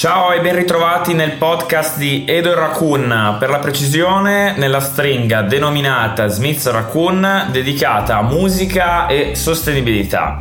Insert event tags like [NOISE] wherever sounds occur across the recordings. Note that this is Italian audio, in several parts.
Ciao e ben ritrovati nel podcast di Edo Raccoon, per la precisione nella stringa denominata Smith Raccoon dedicata a musica e sostenibilità.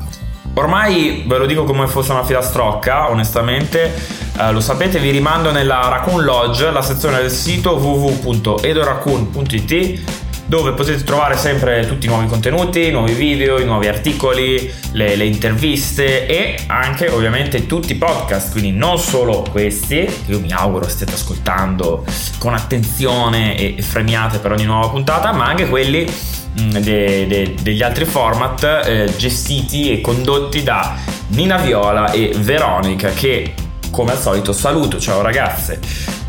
Ormai ve lo dico come fosse una filastrocca, onestamente, eh, lo sapete, vi rimando nella Raccoon Lodge, la sezione del sito www.edoraccoon.it dove potete trovare sempre tutti i nuovi contenuti, i nuovi video, i nuovi articoli, le, le, interviste e anche ovviamente tutti i podcast, quindi non solo questi, che io mi auguro stiate ascoltando con attenzione e, fremiate per ogni nuova puntata, ma anche quelli mm, de, de, degli altri format eh, gestiti e condotti da Nina Viola e Veronica che come al solito saluto, ciao ragazze.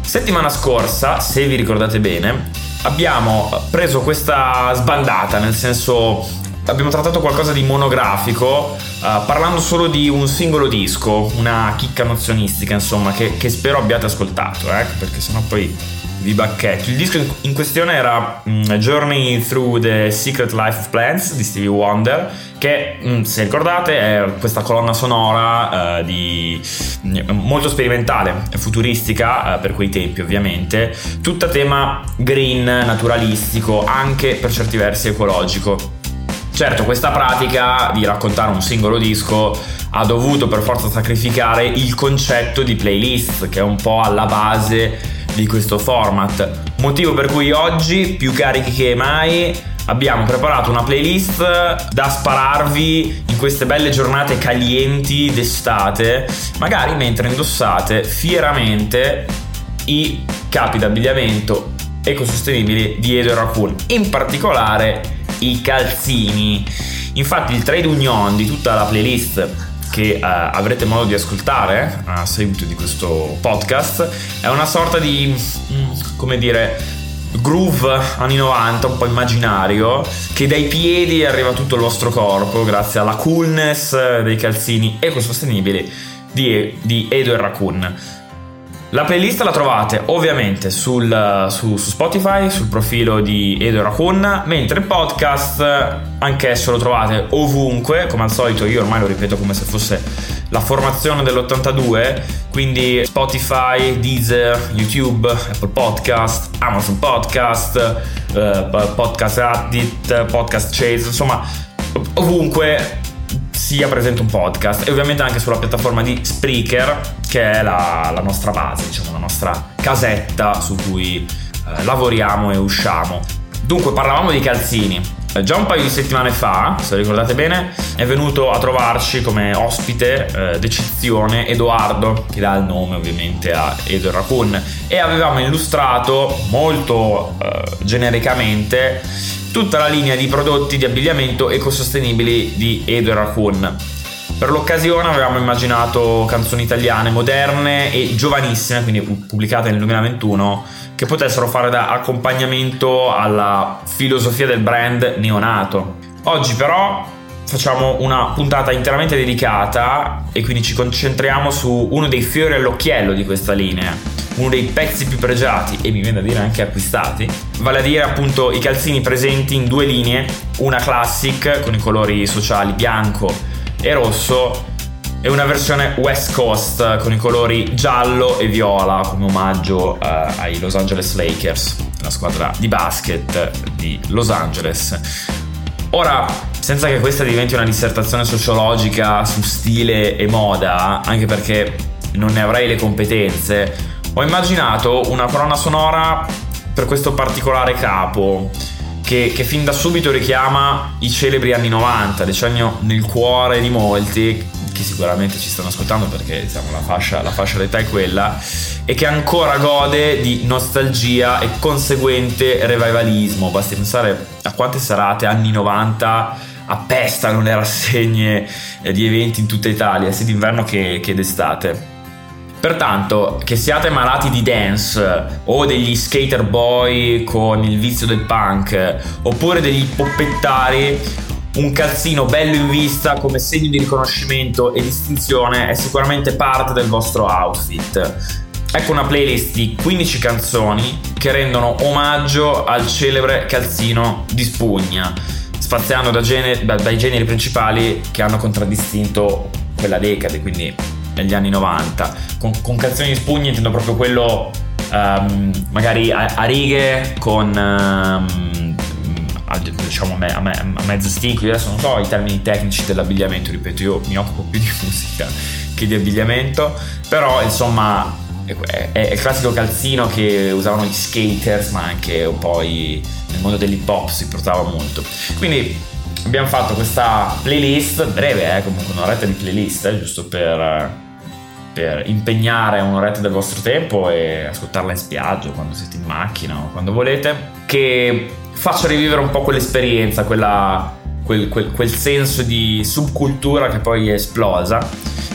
Settimana scorsa, se vi ricordate bene, abbiamo preso questa sbandata, nel senso abbiamo trattato qualcosa di monografico, uh, parlando solo di un singolo disco, una chicca nozionistica, insomma, che, che spero abbiate ascoltato, eh, perché sennò poi vi bacchetto. Il disco in questione era um, Journey Through the Secret Life of Plants di Stevie Wonder, che um, se ricordate è questa colonna sonora uh, di, um, molto sperimentale, futuristica uh, per quei tempi ovviamente, tutta tema green, naturalistico, anche per certi versi ecologico. Certo, questa pratica di raccontare un singolo disco ha dovuto per forza sacrificare il concetto di playlist, che è un po' alla base di questo format. Motivo per cui oggi, più carichi che mai, abbiamo preparato una playlist da spararvi in queste belle giornate calienti d'estate, magari mentre indossate fieramente i capi d'abbigliamento ecosostenibili di Edo Raccoon, in particolare i calzini. Infatti il trade union di tutta la playlist che uh, avrete modo di ascoltare a seguito di questo podcast è una sorta di, mm, come dire, groove anni 90, un po' immaginario, che dai piedi arriva tutto il vostro corpo grazie alla coolness dei calzini ecosostenibili di, di Edo e Raccoon. La playlist la trovate ovviamente sul, su, su, Spotify, sul profilo di Edo Raccoon, mentre il podcast anch'esso lo trovate ovunque, come al solito io ormai lo ripeto come se fosse la formazione dell'82, quindi Spotify, Deezer, YouTube, Apple Podcast, Amazon Podcast, eh, Podcast Addict, Podcast Chase, insomma ovunque sia presente un podcast e ovviamente anche sulla piattaforma di Spreaker che è la, la nostra base, diciamo la nostra casetta su cui eh, lavoriamo e usciamo. Dunque parlavamo di calzini. Eh, già un paio di settimane fa, se ricordate bene, è venuto a trovarci come ospite eh, d'eccezione Edoardo, che dà il nome ovviamente a Edo Raccoon, e avevamo illustrato molto eh, genericamente tutta la linea di prodotti di abbigliamento ecosostenibili di Edo Raccoon. Per l'occasione avevamo immaginato canzoni italiane moderne e giovanissime, quindi pubblicate nel 2021, che potessero fare da accompagnamento alla filosofia del brand neonato. Oggi però facciamo una puntata interamente dedicata e quindi ci concentriamo su uno dei fiori all'occhiello di questa linea, uno dei pezzi più pregiati e mi viene da dire anche acquistati, vale a dire appunto i calzini presenti in due linee, una classic con i colori sociali bianco e rosso e una versione West Coast con i colori giallo e viola come omaggio eh, ai Los Angeles Lakers, la squadra di basket di Los Angeles. Ora, senza che questa diventi una dissertazione sociologica su stile e moda, anche perché non ne avrei le competenze, ho immaginato una colonna sonora per questo particolare capo che, che, fin da subito richiama i celebri anni 90, decennio nel cuore di molti, che sicuramente ci stanno ascoltando perché diciamo, la, fascia, la fascia d'età è quella, e che ancora gode di nostalgia e conseguente revivalismo. Basti pensare a quante serate anni 90 appestano le rassegne eh, di eventi in tutta Italia, sia d'inverno che, che d'estate. Pertanto, che siate malati di dance o degli skater boy con il vizio del punk oppure degli poppettari, un calzino bello in vista come segno di riconoscimento e distinzione è sicuramente parte del vostro outfit. Ecco una playlist di 15 canzoni che rendono omaggio al celebre calzino di spugna, spaziando da generi, dai generi principali che hanno contraddistinto quella decade, quindi negli anni 90. Con, con calzoni di spugni intendo proprio quello um, magari a, a, righe con... Um, diciamo a, me, a mezzo stinco, io adesso non so i termini tecnici dell'abbigliamento, ripeto, io mi occupo più di [LAUGHS] musica che di abbigliamento, però insomma è, il classico calzino che usavano gli skaters, ma anche un po' i, nel mondo dell'hip hop si portava molto. Quindi abbiamo fatto questa playlist, breve, eh, comunque un'oretta di playlist, eh, giusto per, per, impegnare un'oretta del vostro tempo e ascoltarla in spiaggia quando siete in macchina o quando volete, che faccia rivivere un po' quell'esperienza, quella, quel, quel, quel senso di subcultura che poi è esplosa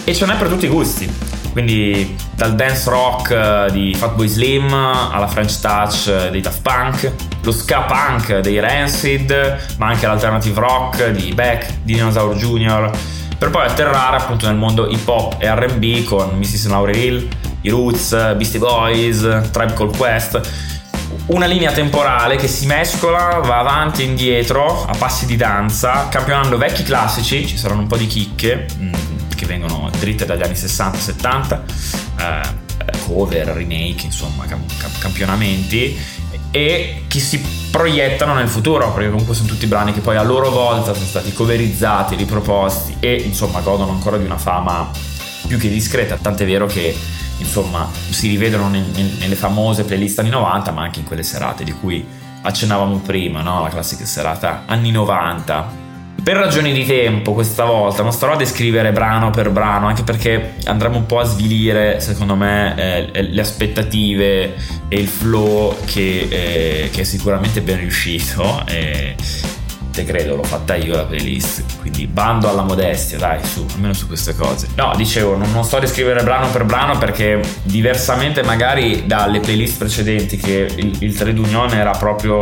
e ce n'è per tutti i gusti quindi dal dance rock eh, di Fatboy Slim alla French touch eh, dei Daft Punk, lo ska punk dei Rancid, ma anche l'alternative rock di Beck, di Dinosaur Jr., per poi atterrare appunto nel mondo hip hop e RB con Mrs. Laurel Hill, i Roots, Beastie Boys, Tribe Called Quest una linea temporale che si mescola, va avanti e indietro a passi di danza, campionando vecchi classici, ci saranno un po' di chicche, mm, che vengono dritte dagli anni 60-70, eh, cover, remake, insomma, campionamenti e che si proiettano nel futuro, perché comunque sono tutti brani che poi a loro volta sono stati coverizzati, riproposti e insomma godono ancora di una fama più che discreta, tant'è vero che insomma si rivedono nelle famose playlist anni 90, ma anche in quelle serate di cui accennavamo prima, no? la classica serata anni 90 per ragioni di tempo, questa volta non starò a descrivere brano per brano, anche perché andremo un po' a svilire, secondo me, eh, le aspettative e il flow che, eh, che è sicuramente ben riuscito. E te credo, l'ho fatta io la playlist. Quindi bando alla modestia, dai, su, almeno su queste cose. No, dicevo, non, non sto a descrivere brano per brano perché diversamente magari dalle playlist precedenti che il, il trade union era proprio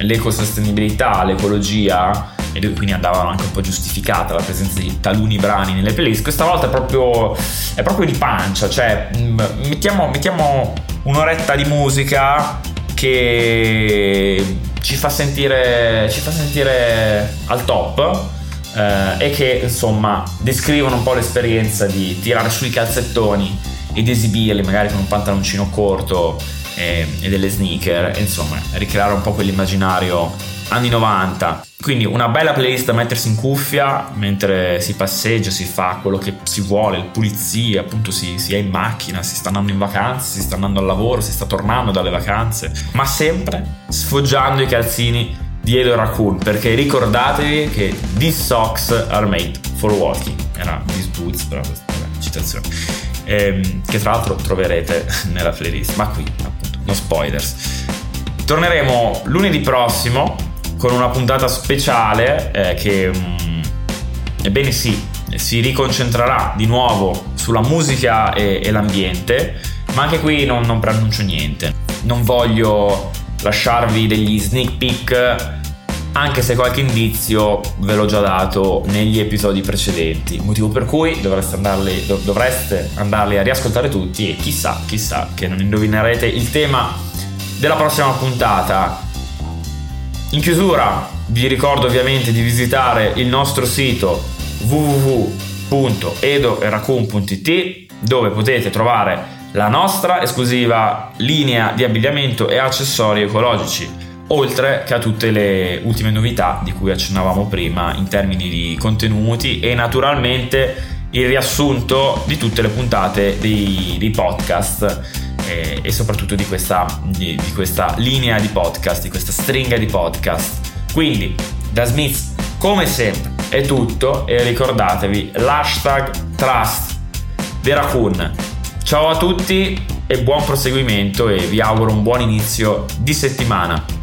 l'ecosostenibilità, l'ecologia e quindi andavano anche un po' giustificata la presenza di taluni brani nelle playlist. Questa volta è proprio, è proprio di pancia, cioè mm, mettiamo, mettiamo un'oretta di musica che ci fa sentire, ci fa sentire al top eh, e che insomma descrivono un po' l'esperienza di tirare sui calzettoni ed esibirli magari con un pantaloncino corto e, e delle sneaker, insomma, ricreare un po' quell'immaginario anni 90. Quindi una bella playlist da mettersi in cuffia mentre si passeggia, si fa quello che si vuole, pulizia, appunto si, si, è in macchina, si sta andando in vacanza, si sta andando al lavoro, si sta tornando dalle vacanze, ma sempre sfoggiando i calzini di Edo Raccoon, perché ricordatevi che these socks are made for walking. Era these boots, però questa citazione. Ehm, che tra l'altro troverete [LAUGHS] nella playlist, ma qui no spoilers. Torneremo lunedì prossimo con una puntata speciale eh, che, mm, ebbene sì, si riconcentrerà di nuovo sulla musica e, e l'ambiente, ma anche qui non, non preannuncio niente. Non voglio lasciarvi degli sneak peek anche se qualche indizio ve l'ho già dato negli episodi precedenti, motivo per cui dovreste andarli, dovreste andarli a riascoltare tutti e chissà, chissà che non indovinerete il tema della prossima puntata. In chiusura vi ricordo ovviamente di visitare il nostro sito www.edoeracun.it dove potete trovare la nostra esclusiva linea di abbigliamento e accessori ecologici oltre che a tutte le ultime novità di cui accennavamo prima in termini di contenuti e naturalmente il riassunto di tutte le puntate dei, dei podcast e, e, soprattutto di questa, di, di questa linea di podcast, di questa stringa di podcast. Quindi da Smith come sempre è tutto e ricordatevi l'hashtag trust Veracun. Ciao a tutti e buon proseguimento e vi auguro un buon inizio di settimana.